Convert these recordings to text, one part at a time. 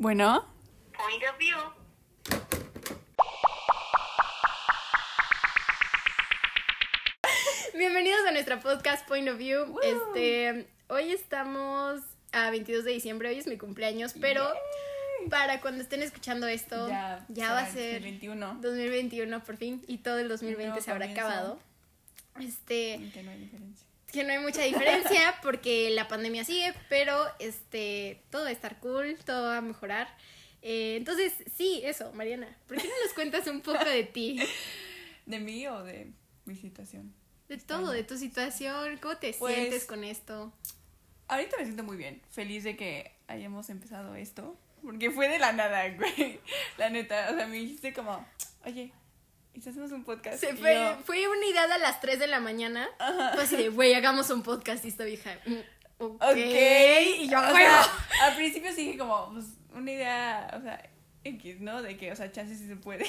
Bueno. Point of view. Bienvenidos a nuestra podcast Point of View. Este, hoy estamos a 22 de diciembre, hoy es mi cumpleaños, pero para cuando estén escuchando esto, ya, Ya, va a ser 2021. 2021 por fin y todo el 2020 nuevo se habrá comienzo. acabado. Este, no hay diferencia. Que no hay mucha diferencia porque la pandemia sigue, pero este, todo va a estar cool, todo va a mejorar. Eh, entonces, sí, eso, Mariana, ¿por qué no nos cuentas un poco de ti? ¿De mí o de mi situación? De todo, de tu situación, cómo te Pues- sientes con esto. Ahorita me siento muy bien, feliz de que hayamos empezado esto, porque fue de la nada, güey. La neta, o sea, me dijiste como, oye, ¿y si hacemos un podcast? Se fue, yo, fue una idea a las 3 de la mañana. Fue así de, güey, hagamos un podcast y esta vieja. mm, Ok. ok. Y yo, o al principio sí dije como, pues, una idea, o sea, X, ¿no? De que, o sea, chance sí se puede.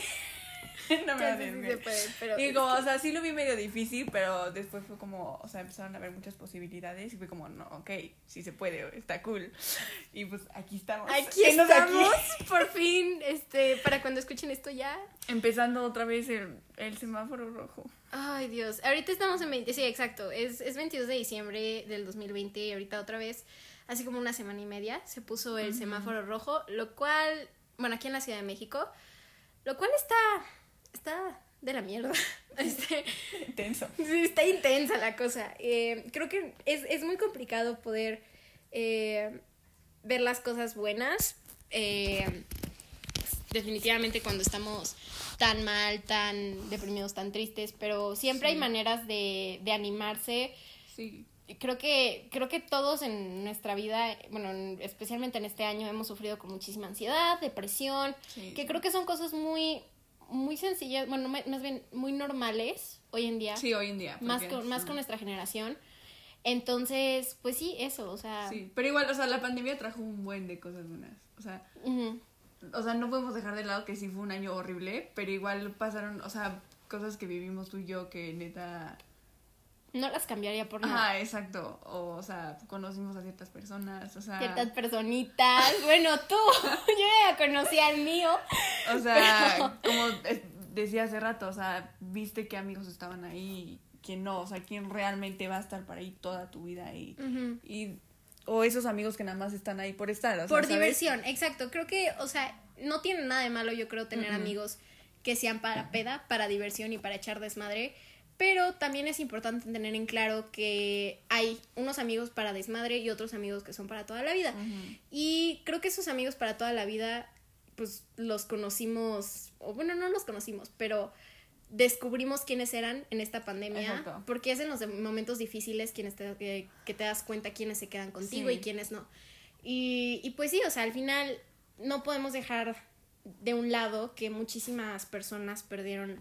no me odies, sí, se puede, pero Y es como, o sea, sí lo vi medio difícil, pero después fue como, o sea, empezaron a haber muchas posibilidades y fue como, no, ok, sí se puede, está cool. Y pues aquí estamos. Aquí Enos estamos, por fin, este, para cuando escuchen esto ya. Empezando otra vez el, el semáforo rojo. Ay, Dios. Ahorita estamos en 20, sí, exacto. Es, es 22 de diciembre del 2020 y ahorita otra vez, así como una semana y media, se puso el semáforo rojo, lo cual, bueno, aquí en la Ciudad de México, lo cual está, está de la mierda. Este, Intenso. Está intensa la cosa. Eh, creo que es, es muy complicado poder eh, ver las cosas buenas. Eh, definitivamente cuando estamos tan mal, tan deprimidos, tan tristes, pero siempre hay maneras de, de animarse. Sí. Creo que, creo que todos en nuestra vida, bueno, en- especialmente en este año, hemos sufrido con muchísima ansiedad, depresión, Sí. que creo que son cosas muy, muy sencillas, bueno, más bien muy normales hoy en día Sí, hoy en día. más con, más con nuestra generación. Entonces, pues sí, eso, o sea. Sí, pero igual, o sea, la pandemia trajo un buen de cosas buenas. O sea, o sea, no podemos dejar de lado que sí fue un año horrible, pero igual pasaron, o sea, cosas que vivimos tú y yo que neta... No las cambiaría por nada. Ajá, exacto. O, o sea, conocimos a ciertas personas, o sea... Ciertas personitas. Bueno, tú, yo ya conocí al mío. O sea, como decía hace rato, o sea, viste qué amigos estaban ahí, quién no, o sea, quién realmente va a estar para ahí toda tu vida y, y o esos amigos que nada más están ahí por estar, o sea, Por ¿sabes? diversión, exacto. Creo que, o sea, no tiene nada de malo, yo creo, tener amigos que sean para peda, para diversión y para echar desmadre. Pero también es importante tener en claro que hay unos amigos para desmadre y otros amigos que son para toda la vida. Y creo que esos amigos para toda la vida, pues los conocimos, o bueno, no los conocimos, pero descubrimos quiénes eran en esta pandemia, Exacto. porque es en los momentos difíciles quienes te, que, que te das cuenta quiénes se quedan contigo Sí. y quiénes no. Y, y pues sí, o sea, al final no podemos dejar de un lado que muchísimas personas perdieron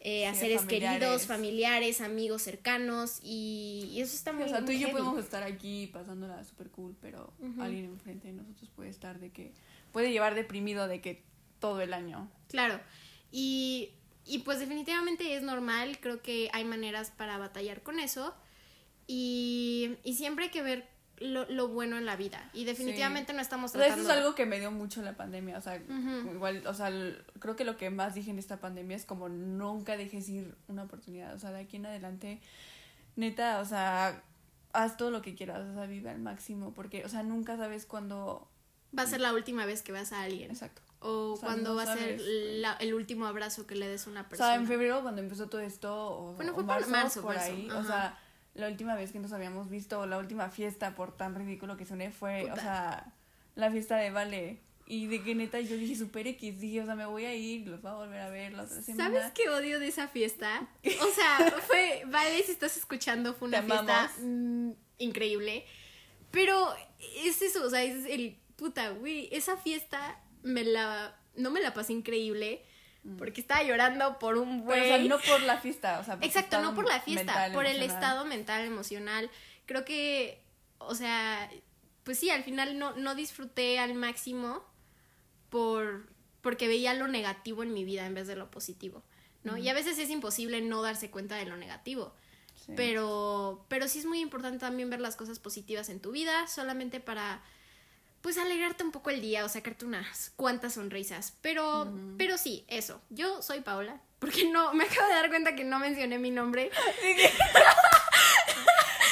eh, a Sí, seres familiares. queridos, familiares, amigos cercanos, y, y eso está muy O sea, tú y yo heavy. podemos estar aquí pasándola súper cool, pero alguien enfrente de nosotros puede estar de que, puede llevar deprimido de que todo el año. Claro. Y, y pues definitivamente es normal, creo que hay maneras para batallar con eso. Y, y siempre hay que ver lo, lo bueno en la vida. Y definitivamente no estamos O sea, eso tratando... es algo que me dio mucho la pandemia, o sea, igual, o sea, creo que lo que más dije en esta pandemia es como nunca dejes ir una oportunidad, o sea, de aquí en adelante, neta, o sea, haz todo lo que quieras, o sea, vive al máximo, porque, o sea, nunca sabes cuándo, Va a ser la última vez que veas a alguien. exacto. O O sea, cuando no va a ser la- el último abrazo que le des a una O persona. sea, en febrero cuando empezó todo esto, o, Bueno, o fue por marzo, marzo, por marzo, ahí, ajá. o sea, la última vez que nos habíamos visto, la última fiesta, por tan ridículo que suene, fue, Puta. o sea, la fiesta de Vale. Y de que neta yo dije super X, dije, o sea, me voy a ir, los voy a volver a ver la otra semana. ¿Sabes qué odio de esa fiesta? O sea, fue, vale, si estás escuchando, fue una Te fiesta mm, increíble. Pero es eso, o sea, es el puta, güey, esa fiesta me la, no me la pasé increíble porque estaba llorando por un Mm. Pero, o sea, no por la fiesta, o sea, por tu Exacto, no por la fiesta, mental, por el estado mental, emocional. Creo que, o sea, pues sí, al final no, no disfruté al máximo por porque veía lo negativo en mi vida en vez de lo positivo, ¿no? Y a veces es imposible no darse cuenta de lo negativo. Sí. Pero, pero sí es muy importante también ver las cosas positivas en tu vida, solamente para, pues alegrarte un poco el día o sacarte unas cuantas sonrisas. Pero, pero sí, eso. Yo soy Paola. Porque no, me acabo de dar cuenta que no mencioné mi nombre.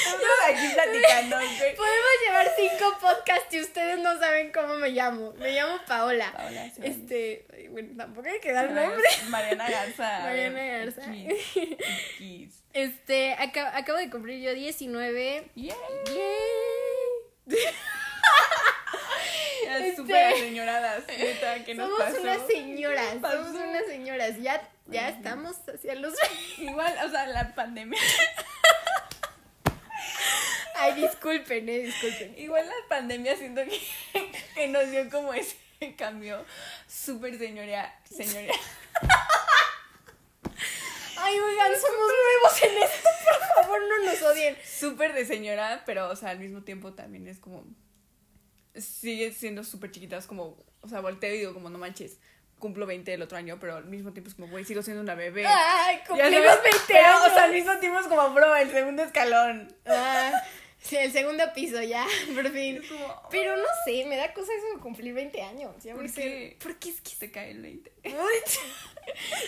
Estamos aquí platicando. Podemos llevar cinco podcasts y ustedes no saben cómo me llamo. Me llamo Paola. Paola, sí. Este, bueno, tampoco hay que dar nombre. Mariana Garza. Mariana Garza. Este, aca- acabo de cumplir yo 19. Yay. Las Este- súper señoradas, neta, ¿qué nos Somos pasó? unas señoras, somos unas señoras. Ya, ya estamos hacia los. Igual, o sea, la pandemia. Ay, disculpen, eh, disculpen. Igual la pandemia siento que, que nos dio como ese cambio súper señoría, señoría. Ay, oigan, somos nuevos en esto. Por favor, no nos odien. Súper de señora, pero, o sea, al mismo tiempo también es como. Sigue siendo súper chiquita, es como. O sea, volteo y digo, como, no manches, cumplo 20 el otro año, pero al mismo tiempo es como, güey, sigo siendo una bebé. Ay, cumplimos sabes, 20 pero, años. O sea, al mismo tiempo es como, bro, el segundo escalón. Ah, sí, el segundo piso ya, por fin. Como, Pero no sé, me da cosa eso de cumplir 20 años. Ya ¿Por qué? Porque es que te cae el 20.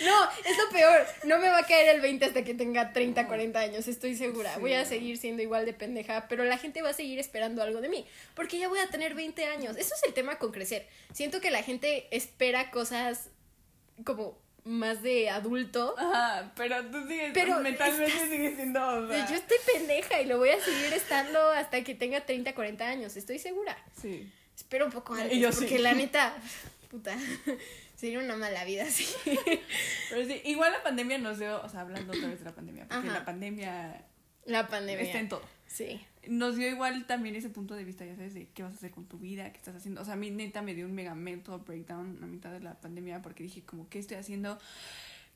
No, es lo peor. No me va a caer el 20 hasta que tenga 30, 40 años, estoy segura. Sí. Voy a seguir siendo igual de pendeja, pero la gente va a seguir esperando algo de mí, porque ya voy a tener 20 años. Eso es el tema con crecer. Siento que la gente espera cosas como más de adulto. Ajá, pero tú sigues, Pero mentalmente estás- sigues siendo, o sea, Yo estoy pendeja y lo voy a seguir estando hasta que tenga 30, 40 años, estoy segura. Sí. Espero un poco antes, Y yo sí. porque la neta, puta, sería una mala vida así. Pero sí, igual la pandemia nos dio, o sea, hablando otra vez de la pandemia, porque Ajá. la pandemia La pandemia. está en todo. Sí. Nos dio igual también ese punto de vista, ya sabes, de qué vas a hacer con tu vida, qué estás haciendo. O sea, a mí neta me dio un mega mental breakdown a mitad de la pandemia porque dije como, ¿qué estoy haciendo?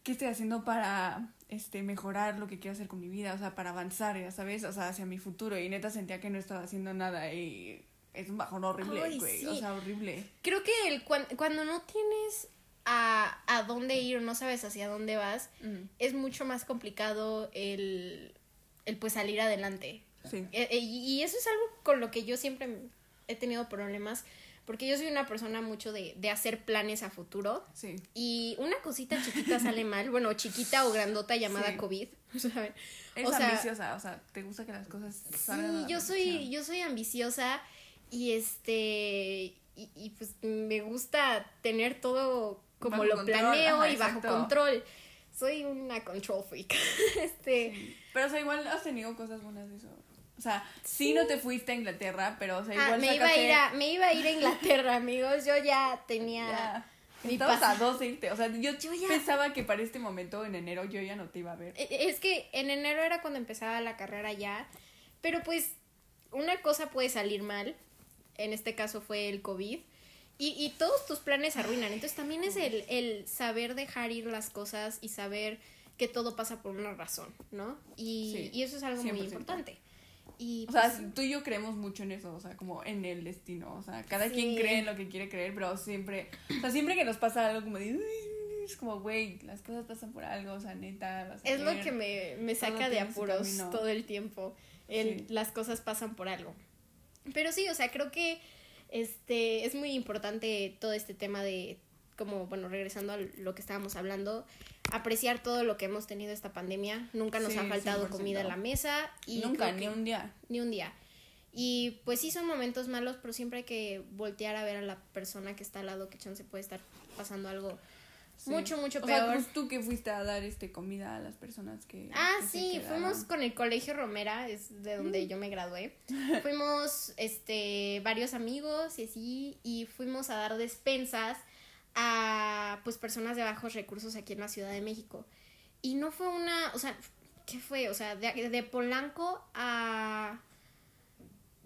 ¿Qué estoy haciendo para este mejorar lo que quiero hacer con mi vida? O sea, para avanzar, ya sabes, o sea, hacia mi futuro. Y neta sentía que no estaba haciendo nada y es un bajón horrible, Ay, güey. sí. O sea, horrible. Creo que el, cuan- cuando no tienes a, a dónde ir, no sabes hacia dónde vas, Mm, es mucho más complicado el, el pues salir adelante. Sí. E- e- y eso es algo con lo que yo siempre he tenido problemas, porque yo soy una persona mucho de, de hacer planes a futuro. Sí. Y una cosita chiquita sale mal, bueno, chiquita o grandota llamada Sí. COVID, ¿saben? Es O sea- ambiciosa, o sea, te gusta que las cosas salgan Sí, yo soy, yo soy ambiciosa y este y, y, pues me gusta tener todo como Bajo lo control, planeo ajá, y bajo exacto. control. Soy una control freak. este, Sí. Pero, o sea, igual has tenido cosas buenas de eso. O sea, sí, no te fuiste a Inglaterra, pero, o sea, ah, igual me iba a ir a me iba a ir a Inglaterra, amigos. Yo ya tenía Ya. mi Estabas pasa- a dos irte. O sea, yo, Yo ya- pensaba que para este momento, en enero, yo ya no te iba a ver. E- Es que en enero era cuando empezaba la carrera ya, pero pues una cosa puede salir mal, en este caso fue el COVID, y, y todos tus planes se arruinan. Entonces también es el, el saber dejar ir las cosas y saber que todo pasa por una razón, ¿no? Y, Sí, y eso es algo muy 100%. importante. Y O sea, pues, tú y yo creemos mucho en eso, o sea, como en el destino. O sea, cada Sí. quien cree en lo que quiere creer, pero siempre, o sea, siempre que nos pasa algo como de, es como, güey, las cosas pasan por algo, o sea, neta. vas a es lo ver". que me, me saca de apuros todo el tiempo. El, Sí. Las cosas pasan por algo. Pero sí, o sea, creo que este es muy importante todo este tema de, como, bueno, regresando a lo que estábamos hablando, apreciar todo lo que hemos tenido esta pandemia. Nunca nos Sí, ha faltado 100%. comida en la mesa. Y Nunca, ni un día. ni un día. Y pues sí son momentos malos, pero siempre hay que voltear a ver a la persona que está al lado, que chance puede estar pasando algo Sí. mucho, mucho O sea, peor. pues tú que fuiste a dar este comida a las personas que. Ah, que sí, fuimos con el Colegio Romera, es de donde yo me gradué. fuimos, este, varios amigos y así, y fuimos a dar despensas a, pues, personas de bajos recursos aquí en la Ciudad de México. Y no fue una, o sea, ¿qué fue? O sea, de, de Polanco a...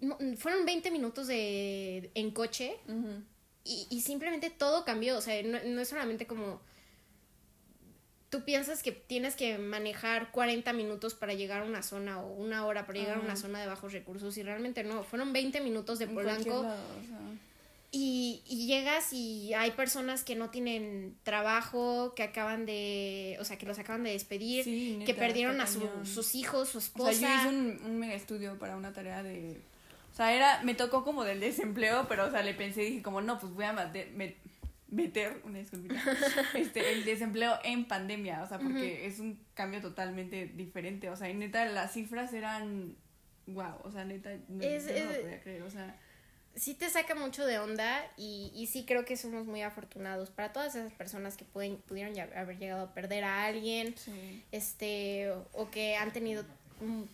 no, fueron 20 minutos de, en coche Ujú. Y, y simplemente todo cambió, o sea, no, no es solamente como tú piensas que tienes que manejar 40 minutos para llegar a una zona o una hora para llegar a una zona de bajos recursos y realmente no, fueron 20 minutos de Polanco o y, y llegas y hay personas que no tienen trabajo, que acaban de, o sea, que los acaban de despedir, Sí, que perdieron a su- sus hijos, su O esposa. sea, yo hice un, un mega estudio para una tarea de sea, era, me tocó como del desempleo, pero, o sea, le pensé, dije como, no, pues voy a meter, meter una disculpita, este, el desempleo en pandemia, o sea, porque es un cambio totalmente diferente, o sea, y neta, las cifras eran, wow, o sea, neta, no, Es- yo no lo podía creer, o sea, sí te saca mucho de onda y, y sí creo que somos muy afortunados para todas esas personas que pueden, pudieron ya haber llegado a perder a alguien, sí. este, o, o que han tenido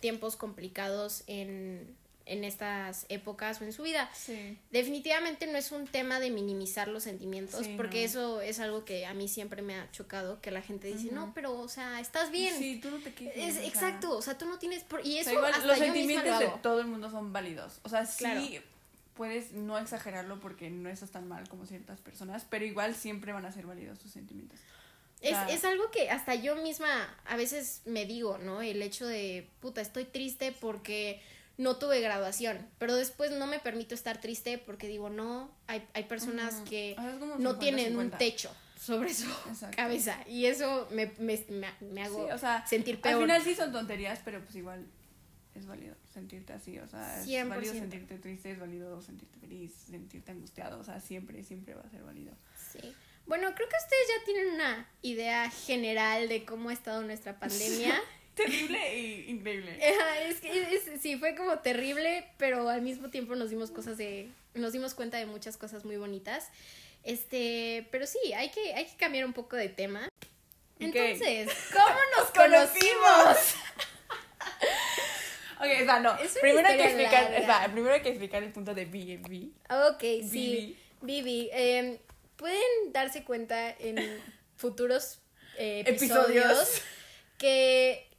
tiempos complicados en, en estas épocas o en su vida. Sí. Definitivamente no es un tema de minimizar los sentimientos, Sí, porque no. eso es algo que a mí siempre me ha chocado, que la gente dice, no, pero, o sea, estás bien. Sí, tú no te quejes. Es o sea, exacto, o sea, tú no tienes por... Y o eso sea, igual hasta los yo misma sentimientos lo de hago. todo el mundo son válidos. O sea, sí Claro. puedes no exagerarlo porque no estás tan mal como ciertas personas, pero igual siempre van a ser válidos tus sentimientos. O Es, es algo que hasta yo misma a veces me digo, ¿no? El hecho de, puta, estoy triste porque no tuve graduación, pero después no me permito estar triste porque digo, no, hay, hay personas que no tienen un 50-50. techo sobre su Exacto. cabeza y eso me, me, me, me hago Sí, o sea, sentir Al peor. final sí son tonterías, pero pues igual es válido sentirte así, o sea, es 100%. válido sentirte triste, es válido sentirte feliz, sentirte angustiado, o sea, siempre, siempre va a ser válido. Sí. Bueno, creo que ustedes ya tienen una idea general de cómo ha estado nuestra pandemia. Terrible e increíble. Es que es- sí, fue como terrible, pero al mismo tiempo nos dimos cosas de, nos dimos cuenta de muchas cosas muy bonitas. Este, pero sí, hay que, hay que cambiar un poco de tema. Entonces, ¿cómo nos conocimos? Ok, o sea, no. Es Primero hay que explicar, larga. o sea, primero hay que explicar el punto de B&B. Ok, sí. Vivi, eh, pueden darse cuenta en futuros eh, episodios, Episodios. que,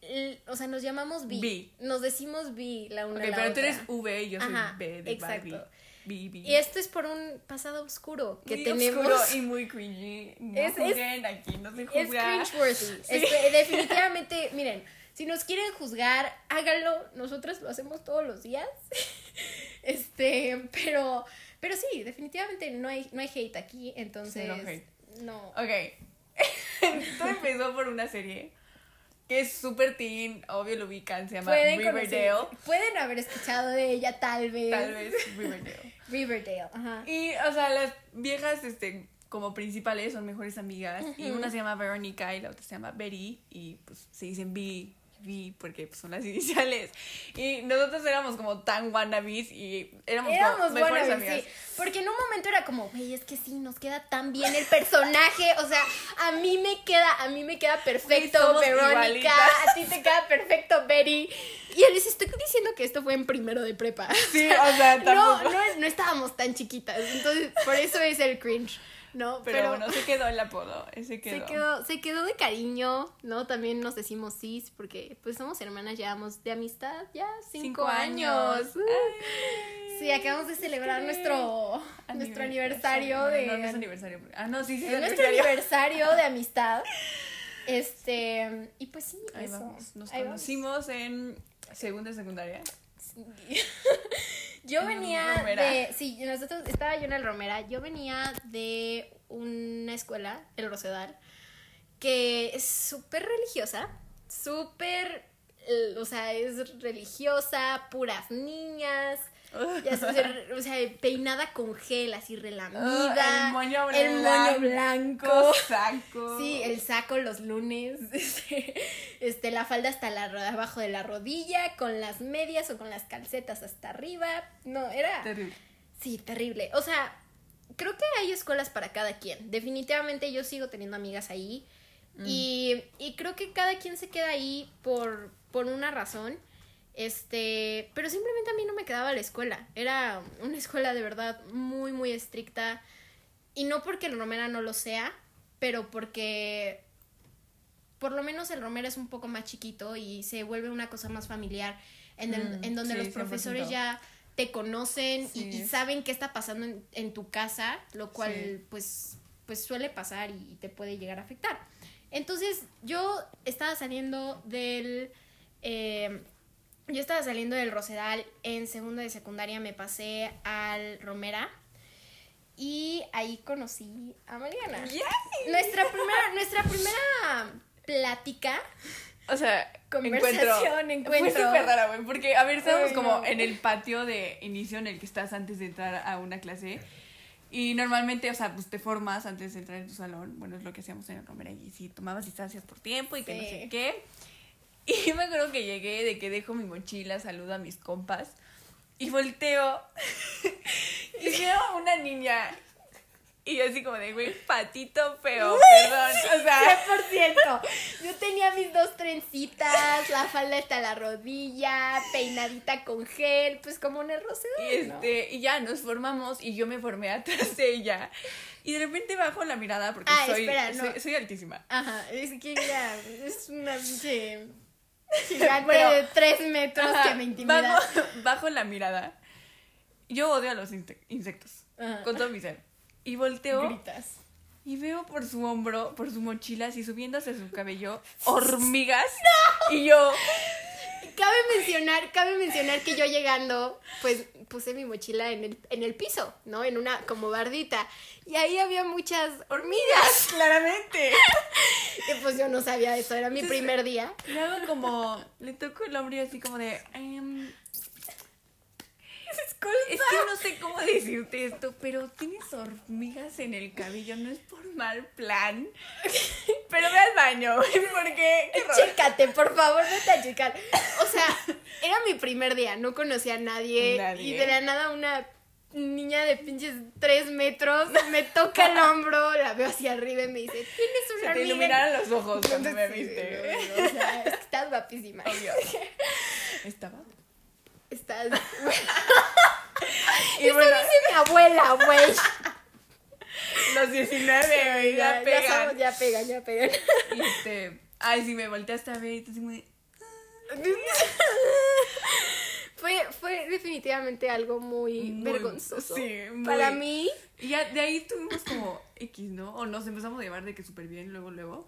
o sea, nos llamamos. Vi. Nos decimos Vi la una Ok, a la pero tú eres V y yo soy Ajá, B de exacto. Barbie. B, Y esto es por un pasado oscuro que Muy tenemos. oscuro y muy cringy. No Es- es- aquí, no se Es cringeworthy. Este, definitivamente, miren, si nos quieren juzgar, háganlo. Nosotros lo hacemos todos los días. Este, pero, pero sí, definitivamente no hay, no hay hate aquí, entonces. Cero hate. No. Ok. Todo empezó por una serie que es súper teen, obvio lo ubican, se llama Pueden Riverdale. conocer- pueden haber escuchado de ella, tal vez. Tal vez Riverdale. Riverdale, ajá. Y, o sea, las viejas, este, como principales son mejores amigas. Y una se llama Veronica y la otra se llama Betty. Y pues se dicen B, B, porque pues, son las iniciales. Y nosotros éramos como tan wannabes y éramos, Éramos como mejores amigas. sí. Porque en un momento era como, güey, es que sí, nos queda tan bien el personaje. O sea, a mí me queda, a mí me queda perfecto somos Verónica, a ti te queda perfecto Betty. Y les estoy diciendo que esto fue en primero de prepa. Sí, o sea, No, tampoco. no, no estábamos tan chiquitas. Entonces, por eso es el cringe, ¿no? Pero, bueno, se quedó el apodo. Quedó. Se quedó, se quedó de cariño, ¿no? También nos decimos cis porque pues somos hermanas, llevamos de amistad ya cinco, años. Ay, Sí, acabamos de celebrar sí. nuestro, nuestro aniversario Bueno, de... No, no es aniversario. Ah, no, sí, sí, es es nuestro aniversario. aniversario de amistad. Este, y pues sí, Ahí eso. vamos. Nos Ahí vamos. conocimos en segunda y secundaria. Yo En venía Romera. de. Sí, nosotros estaba yo en el Romera. Yo venía de una escuela, el Rosedal, que es súper religiosa. Súper. eh, O sea, es religiosa, puras niñas. Ya sabes, o sea, peinada con gel, así relamida. Ah, el moño el moño blanco, blanco. saco. Sí, el saco los lunes, este, este, la falda hasta la abajo de la rodilla, con las medias o con las calcetas hasta arriba. No, era... Terrible. Sí, terrible. O sea, creo que hay escuelas para cada quien. Definitivamente yo sigo teniendo amigas ahí. Y, y creo que cada quien se queda ahí por, por una razón. Este, pero simplemente a mí no me quedaba la escuela. Era una escuela de verdad muy, muy estricta. Y no porque el Romera no lo sea, pero porque por lo menos el Romera es un poco más chiquito y se vuelve una cosa más familiar, en, el- Mm, en donde sí, los profesores 100%. ya te conocen y- Sí. y, saben qué está pasando en, en tu casa, lo cual Sí. pues, pues suele pasar y te puede llegar a afectar. Entonces yo estaba saliendo del... eh, yo estaba saliendo del Rosedal, en segundo de secundaria me pasé al Romera y ahí conocí a Mariana. Yay. Nuestra primera, nuestra primera plática O sea, Conversación, encuentro. Fue súper rara, güey, porque, a ver, estábamos como en el patio de inicio en el que estás antes de entrar a una clase. Y normalmente, o sea, pues te formas antes de entrar en tu salón. Bueno, es lo que hacíamos en el Romero. Y sí, tomabas distancias por tiempo y que no sé qué. Y me acuerdo que llegué de que dejo mi mochila, saludo a mis compas. Y volteo. y veo a una niña. Y yo así como de, güey, patito feo, perdón. O sea, 100%. Yo tenía mis dos trencitas, la falda hasta la rodilla, peinadita con gel, pues como un Y, rocedor, ¿no? este, y ya nos formamos y yo me formé atrás de ella. Y de repente bajo la mirada porque Ah, soy, espera, no. soy, soy altísima. Ajá, es que ya es una pinche gigante de 3 metros Ajá, que me intimida. bajo, bajo la mirada. Yo odio a los inse- insectos. Ajá. Con todo mi ser. Y volteo Gritas. y veo por su hombro, por su mochila, así subiéndose su cabello, hormigas. Y yo, Cabe mencionar, cabe mencionar que yo llegando, pues puse mi mochila en el, en el piso, ¿no? En una como bardita. Y ahí había muchas hormigas. claramente. Y pues yo no sabía eso, era mi Entonces, primer día. Le hago como, le toco el hombro así como de, em, es que no sé cómo decirte esto, pero tienes hormigas en el cabello, no es por mal plan. Pero ve al baño, porque. Chécate, por favor, vete a checar. O sea, era mi primer día, no conocía a nadie. Nadie. Y de la nada una niña de pinches tres metros me toca el hombro, la veo hacia arriba y me dice, tienes Se una te hormiga en-". iluminaron los ojos cuando me Sí, viste. no, no, o sea, es que estás guapísima. Obvio. Estaba. Estás. Y Eso bueno, dice mi abuela, güey. los 19, güey, ya, ya, pegan. somos- ya pegan, ya pegan. Y este, ay, sí, me volteaste a ver y tú así de, fue, fue definitivamente algo muy, Muy- vergonzoso. sí, muy- Para mí, Y ya de ahí tuvimos como X, ¿no? O nos empezamos a llevar de que súper bien, luego, luego.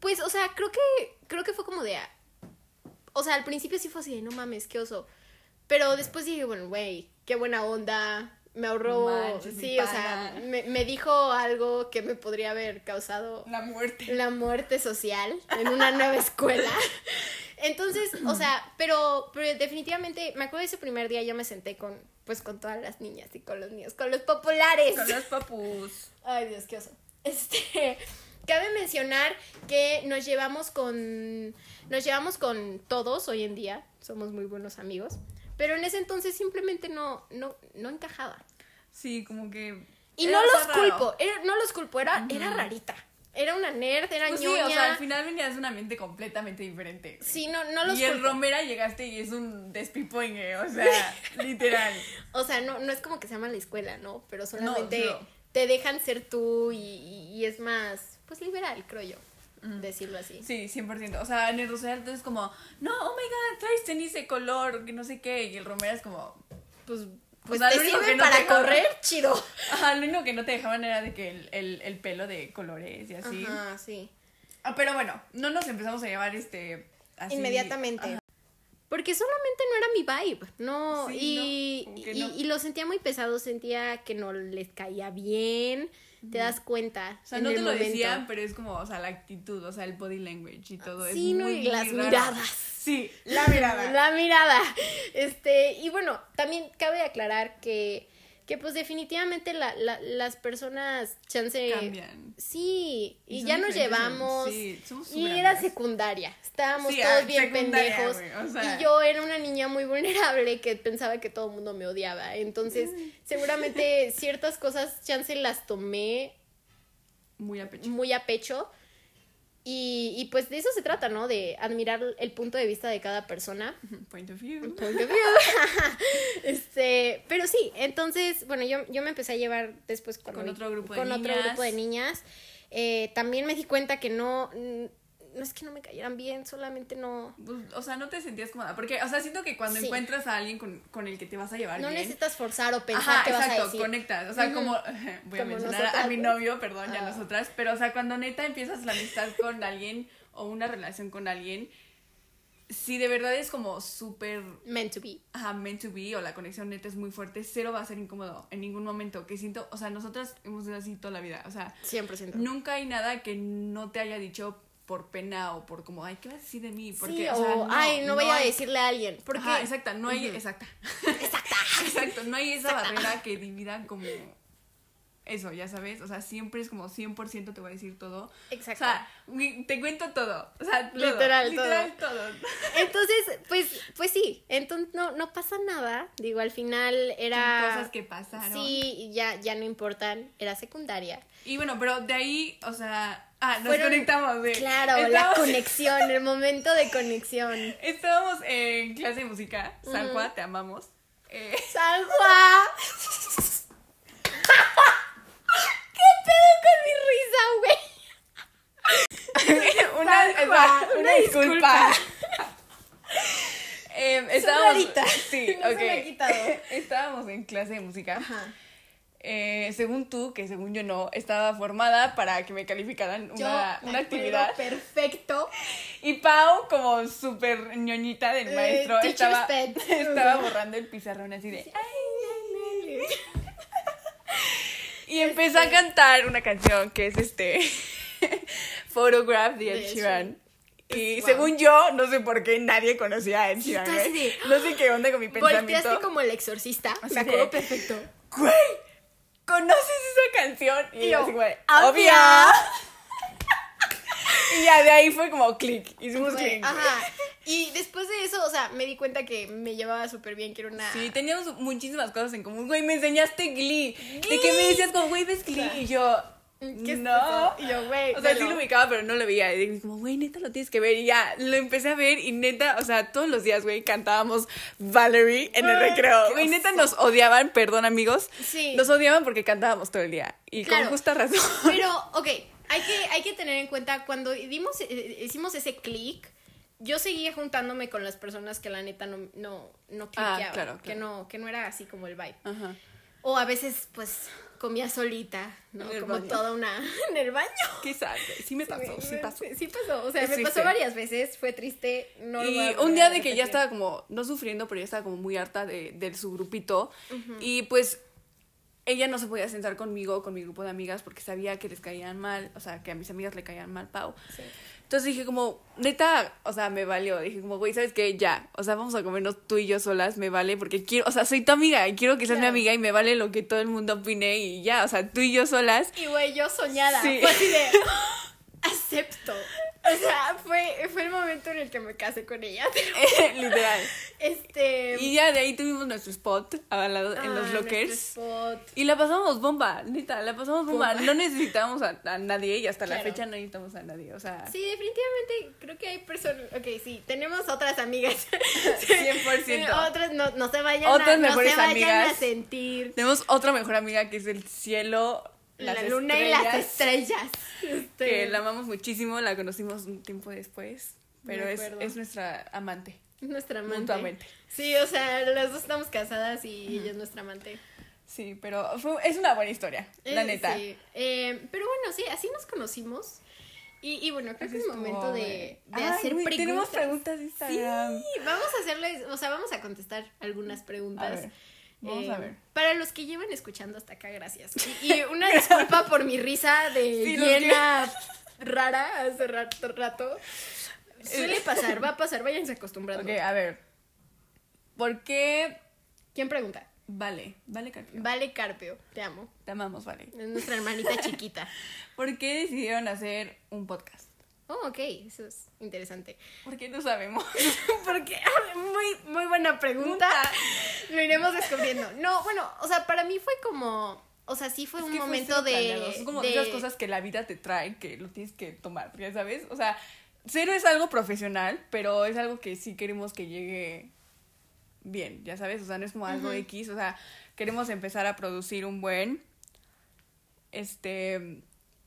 pues, o sea, creo que, creo que fue como de, o sea, al principio sí fue así de, no mames, qué oso. Pero después dije, bueno, güey, qué buena onda. Me ahorró, manches, sí, o sea, me, me dijo algo que me podría haber causado La muerte. la muerte social en una nueva escuela. Entonces, o sea, pero, pero definitivamente, me acuerdo de ese primer día yo me senté con, pues, con todas las niñas y con los niños, con los populares. Con los papus. Ay, Dios, qué oso. Este, cabe mencionar que nos llevamos con, nos llevamos con todos hoy en día, somos muy buenos amigos, pero en ese entonces simplemente no, no, no encajaba. Sí, como que. Y no los raro. culpo, era- no los culpo, era, era rarita. Era una nerd, era Pues sí, ñoña. o sea, al final venías de un ambiente completamente diferente. Sí, no, no los y el culpo. Romera llegaste y es un despipoingue, o sea, literal. O sea, no, no es como que se llama la escuela, ¿no? Pero solamente no. te dejan ser tú y, y- y es más, pues liberal, creo yo, decirlo así. Sí, 100%. O sea, en el Rosal entonces como, no, oh my god, traes tenis de color, que no sé qué. Y el Romera es como, Pues, pues sea, te no para dejaban- correr, chido. ajá, lo único que no te dejaban era de que el, el, el pelo de colores y así. Ajá, sí. Ah, pero bueno, no nos empezamos a llevar este. Así, Inmediatamente. Ajá. Porque solamente no era mi vibe, no, Sí, y, no, que y, no. y lo sentía muy pesado, sentía que no les caía bien, te das cuenta. O sea, en no el te lo momento. decían, pero es como, o sea, la actitud, o sea, el body language y todo. Sí, es ¿no? muy, Y las muy miradas. Sí, la mirada. La mirada. Este, y bueno, también cabe aclarar que, que pues definitivamente la, la- las personas chance Cambian. Sí, y, ya nos llevamos. sí, somos y era secundaria. Estábamos Sí, todos ah, bien pendejos. güey, o sea. Y yo era una niña muy vulnerable que pensaba que todo el mundo me odiaba. Entonces, seguramente ciertas cosas chance las tomé Muy a pecho. muy a pecho. Y, y pues de eso se trata, ¿no? De admirar el punto de vista de cada persona. Point of view. Point of view. este, pero sí, entonces, bueno, yo, yo me empecé a llevar después con, Con otro grupo de con otro niñas. grupo de niñas. Eh, también me di cuenta que no, no es que no me cayeran bien, solamente no, Pues, o sea, no te sentías cómoda. Porque, o sea, siento que cuando Sí. encuentras a alguien con, con el que te vas a llevar no bien. necesitas forzar o pensar Ajá, qué vas a exacto, decir. conectas. O sea, como. Voy a Como mencionar nosotras, a mi ¿no? novio, perdón, ya Ah. nosotras. Pero, o sea, cuando neta empiezas la amistad con alguien o una relación con alguien, si de verdad es como súper. Meant to be. Ajá, meant to be o la conexión neta es muy fuerte, cero va a ser incómodo en ningún momento. Que siento, o sea, nosotras hemos sido así toda la vida. O sea, 100%. nunca hay nada que no te haya dicho por pena o por como, ay, ¿qué vas a decir de mí? Porque, sí, o sea, o, ay, no, vaya a hay- decirle a alguien. Porque, Ajá, exacta, no hay, exacta. Exacta. Exacto, no hay esa barrera que divida como eso, ya sabes, o sea, siempre es como 100% te voy a decir todo. Exacto. O sea, te cuento todo, o sea, todo, Literal, literal todo. Entonces, pues, pues sí, entonces no, no pasa nada. Digo, al final era. Son cosas que pasaron. Sí, ya, ya no importan. Era secundaria. Y bueno, pero de ahí, o sea, ah, nos Fueron- conectamos, güey. Claro, la conexión, el momento de conexión. Estábamos en clase de música, San Juan, te amamos. Eh, San Juan. ¿Qué pedo con mi risa, güey? una, una una disculpa. disculpa. Em, estábamos, sí, No se me ha. Estábamos en clase de música. Ajá. Eh, según tú, que según yo no, estaba formada para que me calificaran una, una actividad. Perfecto. Y Pau, como súper ñoñita del Eh, maestro, estaba, pet. estaba borrando el pizarrón así de... Y empezó a cantar una canción que es este... Photograph de Ed Sheeran. Y Wow. según yo, no sé por qué nadie conocía a Ed Sheeran. de, No sé qué onda con mi pensamiento. Volteaste como el exorcista. Me de- acuerdo perfecto. Güey, ¿conoces esa canción? Y, Y yo así, obvio. obvio. y ya de ahí fue como clic. Hicimos Güey, clic. Ajá. Y después de eso, o sea, me di cuenta que me llevaba súper bien, que era una. Sí, teníamos muchísimas cosas en común. Güey, me enseñaste Glee. De que me decías como, güey, ¿ves Glee? Y yo, ¿Qué es no. eso? Y yo, güey. O sea, sí lo ubicaba, pero no lo veía. Y dije, como, güey, neta lo tienes que ver. Y ya, lo empecé a ver. Y neta, o sea, todos los días, güey, cantábamos Valerie en el recreo. Güey, neta nos odiaban, perdón, amigos. Sí. Nos odiaban porque cantábamos todo el día. Y Claro. con justa razón. Pero, ok, hay que, hay que tener en cuenta, cuando dimos, eh, hicimos ese click, yo seguía juntándome con las personas que la neta no, no, no Ah, claro, Que, no, que no era así como el vibe. Ajá. O a veces, pues, comía solita, ¿no? Como baño. toda una... en el baño. Quizás, sí me pasó, sí pasó. Sí, sí pasó, o sea, Es me pasó varias veces, fue triste, no lo y un día de que ya estaba como, no sufriendo, pero ya estaba como muy harta de, de su grupito. Y pues ella no se podía sentar conmigo, con mi grupo de amigas, porque sabía que les caían mal, o sea, que a mis amigas le caían mal, Pau. Sí. Entonces dije como, neta, o sea, me valió. Dije como, güey, ¿sabes qué? Ya, o sea, vamos a comernos tú y yo solas, me vale, porque quiero, o sea, soy tu amiga y quiero que seas mi amiga y me vale lo que todo el mundo opine y ya, o sea, tú y yo solas. Y güey, yo soñada. Sí. Fue así de. Acepto. O sea, fue, fue el momento en el que me casé con ella. Literal. Este. Y ya de ahí tuvimos nuestro spot al lado, en ah, los nuestro lockers. spot. Y la pasamos bomba, neta, la pasamos bomba. Bomba. No necesitábamos a, a nadie y hasta la fecha no necesitamos a nadie. O sea, Sí, definitivamente creo que hay personas. Ok, sí, tenemos otras amigas. 100%. Otras no, no se vayan, a, Otras no mejores se vayan amigas. a sentir tenemos otra mejor amiga que es el cielo, la las luna y las estrellas. Este, Que la amamos muchísimo, la conocimos un tiempo después. Pero es, es nuestra amante. Nuestra amante. Mutuamente. Sí, o sea, las dos estamos casadas y ella es nuestra amante. Sí, pero fue, es una buena historia, la Eh, neta. sí. Eh, pero bueno, sí, así nos conocimos. Y, y bueno, creo Así que es estuvo, momento de, güey. de Ay, hacer güey, preguntas. Tenemos preguntas de Sí, vamos a hacerles, o sea, vamos a contestar algunas A preguntas. ver, vamos Eh, a ver. Para los que llevan escuchando hasta acá, gracias. Y, y una disculpa por mi risa de Sí, llena rara hace rato. rato. Suele pasar, va a pasar, váyanse acostumbrando. Ok, a ver. ¿Por qué? ¿Quién pregunta? Vale, vale, Carpio. Vale Carpio, te amo. Te amamos, vale. Es nuestra hermanita chiquita. ¿Por qué decidieron hacer un podcast? Oh, ok, eso es interesante. Porque no sabemos. Porque muy, muy buena pregunta. Lo iremos descubriendo. No, bueno, o sea, para mí fue como, o sea, sí fue Es un que momento de. Son como de- esas cosas que la vida te trae que lo tienes que tomar, ya sabes. O sea, cero es algo profesional, pero es algo que sí queremos que llegue bien, ya sabes. O sea, no es como algo. X. O sea, queremos empezar a producir un buen. Este.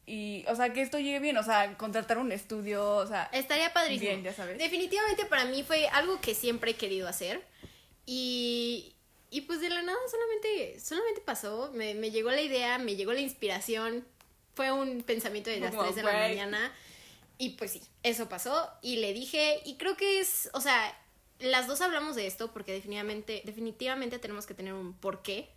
Y, o sea, que esto llegue bien. O sea, contratar un estudio. O sea, Estaría padrísimo. Bien, ya sabes. Definitivamente para mí fue algo que siempre he querido hacer. Y, y pues de la nada solamente, solamente pasó. Me, me llegó la idea, me llegó la inspiración. Fue un pensamiento de las como, 3 de la mañana. Y pues sí, eso pasó. Y le dije, y creo que es, o sea, las dos hablamos de esto porque definitivamente, definitivamente tenemos que tener un porqué.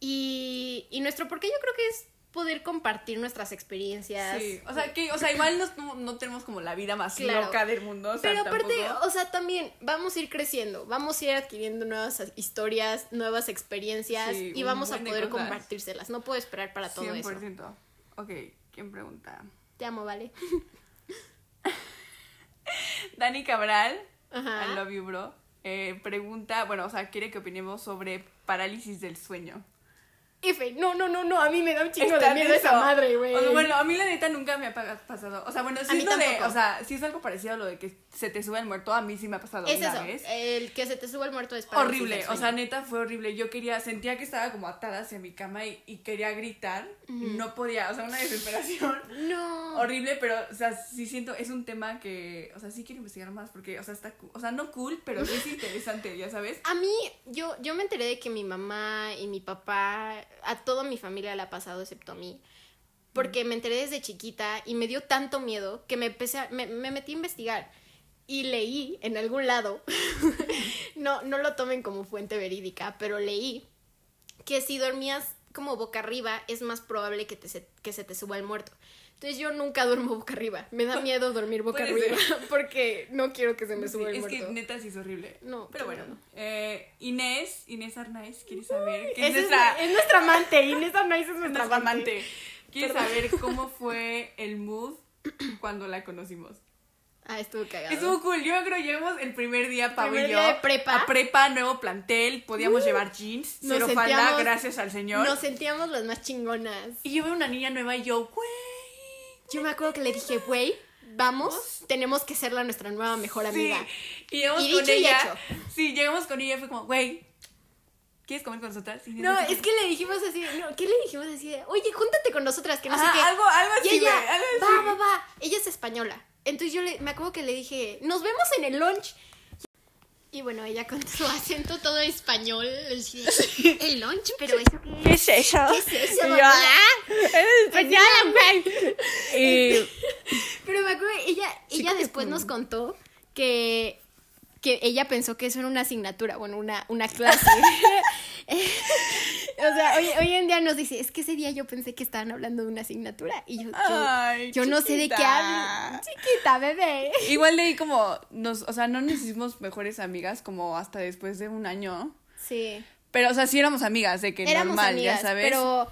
Y, y nuestro porqué yo creo que es poder compartir nuestras experiencias. Sí, o sea, que, o sea, igual no, no tenemos como la vida más Claro. loca del mundo, o sea, Pero aparte, tampoco- o sea, también vamos a ir creciendo, vamos a ir adquiriendo nuevas historias, nuevas experiencias Sí, y vamos a poder compartírselas. No puedo esperar para todo eso. 100%. Ok, ¿quién pregunta? Te amo, ¿vale? Dani Cabral, Ajá. I love you, bro, eh, pregunta, bueno, o sea, quiere que opinemos sobre parálisis del sueño. F, no, no, no, no, a mí me da un chingo Está de miedo esa madre, güey. O sea, bueno, a mí la neta nunca me ha pa- pasado. O sea, bueno, A mí es lo de, o sea, sí es algo parecido a lo de que se te sube el muerto, a mí sí me ha pasado es una eso, vez. el que se te suba el muerto es parálisis Horrible, o sea, neta fue horrible. Yo quería, sentía que estaba como atada hacia mi cama y, y quería gritar. no podía, o sea, una desesperación. No. Horrible, pero, o sea, sí siento, es un tema que, o sea, sí quiero investigar más porque, o sea, está, o sea, no cool, pero sí es interesante, ya sabes. A mí, yo, yo me enteré de que mi mamá y mi papá, a toda mi familia le ha pasado excepto a mí. Porque me enteré desde chiquita y me dio tanto miedo que me empecé a- me, me metí a investigar. Y leí en algún lado, no, no lo tomen como fuente verídica, pero leí que si dormías como boca arriba es más probable que, te se, que se te suba el muerto. Entonces yo nunca duermo boca arriba. Me da miedo dormir boca arriba porque no quiero que se me Sí, suba el es muerto. que neta sí es horrible. No, pero bueno. miedo. Eh, Inés, Inés Arnaiz, quiere saber. que es es, nuestra, es nuestra amante, Inés Arnaiz es es nuestra amante. amante. Quiere Perdón. saber cómo fue el mood cuando la conocimos. Ah, estuvo cagado. Estuvo cool. Yo creo que llegamos el primer día, Primer y yo. día de prepa. Uh, A prepa, nuevo plantel. Podíamos llevar jeans, cero falda, gracias al señor. Nos sentíamos las más chingonas. Y yo veo una niña nueva y yo, güey. Yo me acuerdo que le dije, güey, vamos, tenemos que ser la nuestra nueva mejor amiga. Sí. Y llegamos Y con dicho y ella. hecho. Sí, llegamos con ella y fue como, güey, ¿quieres comer con nosotras? Y No, es que le dijimos así, no, ¿qué le dijimos así? Oye, júntate con nosotras, que no Ajá, sé qué. algo, algo y así, ella, güey, algo así. va, va, va. Ella es española. Entonces yo le, me acuerdo que le dije, nos vemos en el lunch. Y bueno, ella con su acento todo español, decía, el lunch, pero eso qué ¿Qué es eso? ¿Qué es eso, yo? "Ah, española, güey. Y Pero me acuerdo, ella, Sí, ella después nos contó que, que ella pensó que eso era una asignatura, bueno, una, una clase. o sea, hoy, hoy en día nos dice, es que ese día yo pensé que estaban hablando de una asignatura. Y yo, yo, Ay, yo no sé de qué hablan. Chiquita, bebé. Igual de ahí como, nos, o sea, no nos hicimos mejores amigas como hasta después de un año. Sí. Pero, o sea, sí éramos amigas, de que Éramos normal, amigas, ya sabes. pero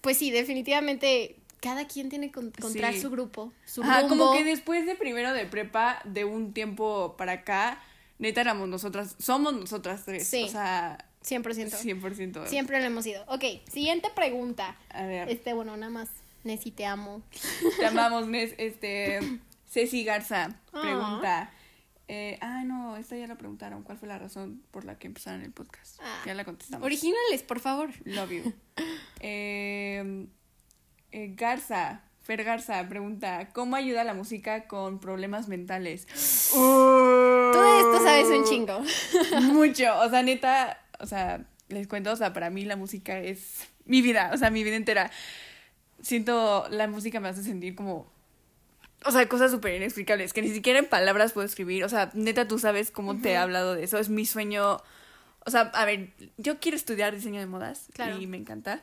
pues sí, definitivamente cada quien tiene que encontrar Sí. su grupo, su Ajá, rumbo. como que después de primero de prepa, de un tiempo para acá, neta éramos nosotras, somos nosotras tres. Sí. O sea, 100%. 100%. Siempre lo hemos ido. Ok, siguiente pregunta. A ver, Este, bueno, nada más. Nessie, te amo. te amamos, Nes. Este, Ceci Garza Ah. pregunta. Eh, ah, no, esta ya la preguntaron. ¿Cuál fue la razón por la que empezaron el podcast? Ah. Ya la contestamos. Originales, por favor. Love you. Eh, eh, Garza, Fer Garza pregunta, ¿cómo ayuda la música con problemas mentales? Todo esto sabes un chingo. Mucho, o sea, neta, o sea, les cuento, o sea, para mí la música es mi vida, o sea, mi vida entera. Siento, la música me hace sentir como, o sea, cosas súper inexplicables, que ni siquiera en palabras puedo escribir, o sea, neta, tú sabes cómo te he hablado de eso, es mi sueño, o sea, a ver, yo quiero estudiar diseño de modas Claro. y me encanta.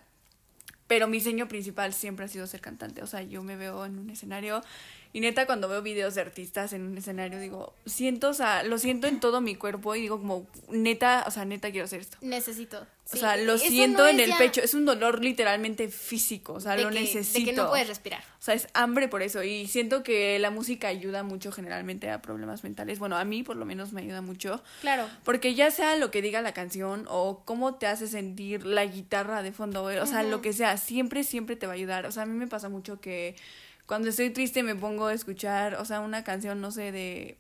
Pero mi sueño principal siempre ha sido ser cantante. O sea, yo me veo en un escenario y neta cuando veo videos de artistas en un escenario digo, siento, o sea, lo siento en todo mi cuerpo y digo como, neta, o sea, neta quiero hacer esto. Necesito. O sea, lo siento no en el ya pecho. Es un dolor literalmente físico. O sea, de lo que- necesito. De que no puedes respirar. O sea, es hambre por eso. Y siento que la música ayuda mucho generalmente a problemas mentales. Bueno, a mí por lo menos me ayuda mucho. Claro. Porque ya sea lo que diga la canción o cómo te hace sentir la guitarra de fondo, o sea, lo que sea, siempre, siempre te va a ayudar. O sea, a mí me pasa mucho que cuando estoy triste me pongo a escuchar, o sea, una canción, no sé, de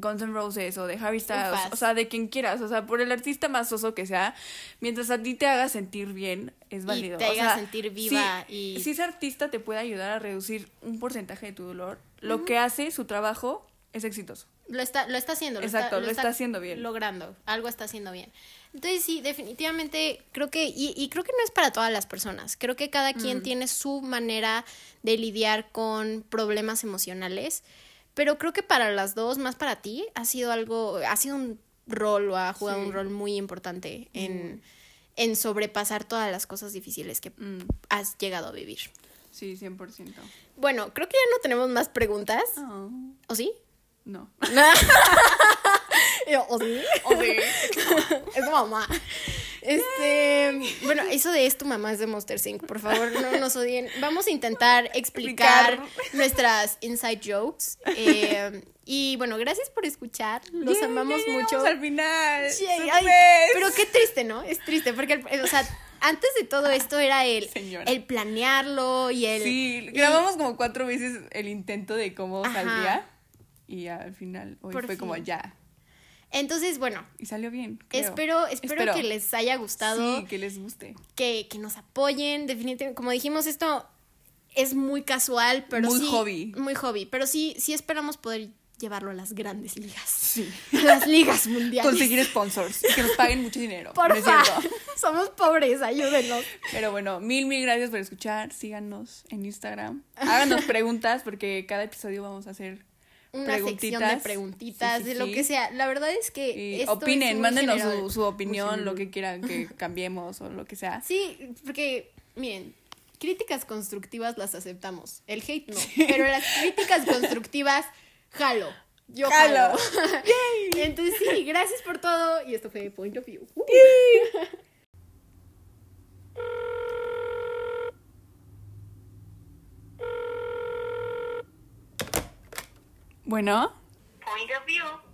Guns N' Roses o de Harry Styles, o sea, de quien quieras, o sea, por el artista más oso que sea, mientras a ti te haga sentir bien, es válido. te O haga sea, sentir viva si- y- Si ese artista te puede ayudar a reducir un porcentaje de tu dolor, lo que hace, su trabajo, es exitoso. Lo está, lo está haciendo. Exacto, lo está haciendo bien. Logrando. Algo está haciendo bien. Entonces sí, definitivamente creo que, y, y creo que no es para todas las personas. Creo que cada Mm. quien tiene su manera de lidiar con problemas emocionales. Pero creo que para las dos, más para ti, ha sido algo, ha sido un rol o ha jugado Sí. un rol muy importante en, en sobrepasar todas las cosas difíciles que Mm, has llegado a vivir. sí, 100%. Bueno, creo que ya no tenemos más preguntas. Oh, ¿O sí? no. Yo, ¿O sí? O de- Es mamá. Este, bueno, eso de es tu mamá es de Monster Inc. Por favor, no nos odien. Vamos a intentar explicar nuestras inside jokes. Eh, y bueno, gracias por escuchar. Los amamos ya mucho. al final. Ay, pero qué triste, ¿no? Es triste porque, o sea, antes de todo esto era el, Señora. el planearlo y el... Sí, y- grabamos como cuatro veces el intento de cómo Ajá. saldría. Y al final, hoy Por fue como ya. Entonces, bueno, Y salió bien. espero, espero, Espero. que les haya gustado. Sí, que les guste. que, que nos apoyen, definitivamente, como dijimos, esto es muy casual, pero Muy sí, hobby. Muy hobby, pero sí, sí esperamos poder llevarlo a las grandes ligas, Sí. a las ligas mundiales. Conseguir sponsors. Que nos paguen mucho dinero. no Porfa, cierto. somos pobres, ayúdenos. Pero bueno, mil, mil gracias por escuchar. Síganos en Instagram. Háganos preguntas porque cada episodio vamos a hacer Una sección de Preguntitas. preguntitas, Sí, sí, de lo sí. que sea. La verdad es que esto es opinen, muy mándenos su, su opinión, lo que quieran que cambiemos o lo que sea. Sí, porque, miren, críticas constructivas las aceptamos. El hate no. Pero las críticas constructivas, jalo. Yo jalo. Jalo. Entonces, sí, gracias por todo. Y esto fue Point of View. Uh. Bueno, Point of view.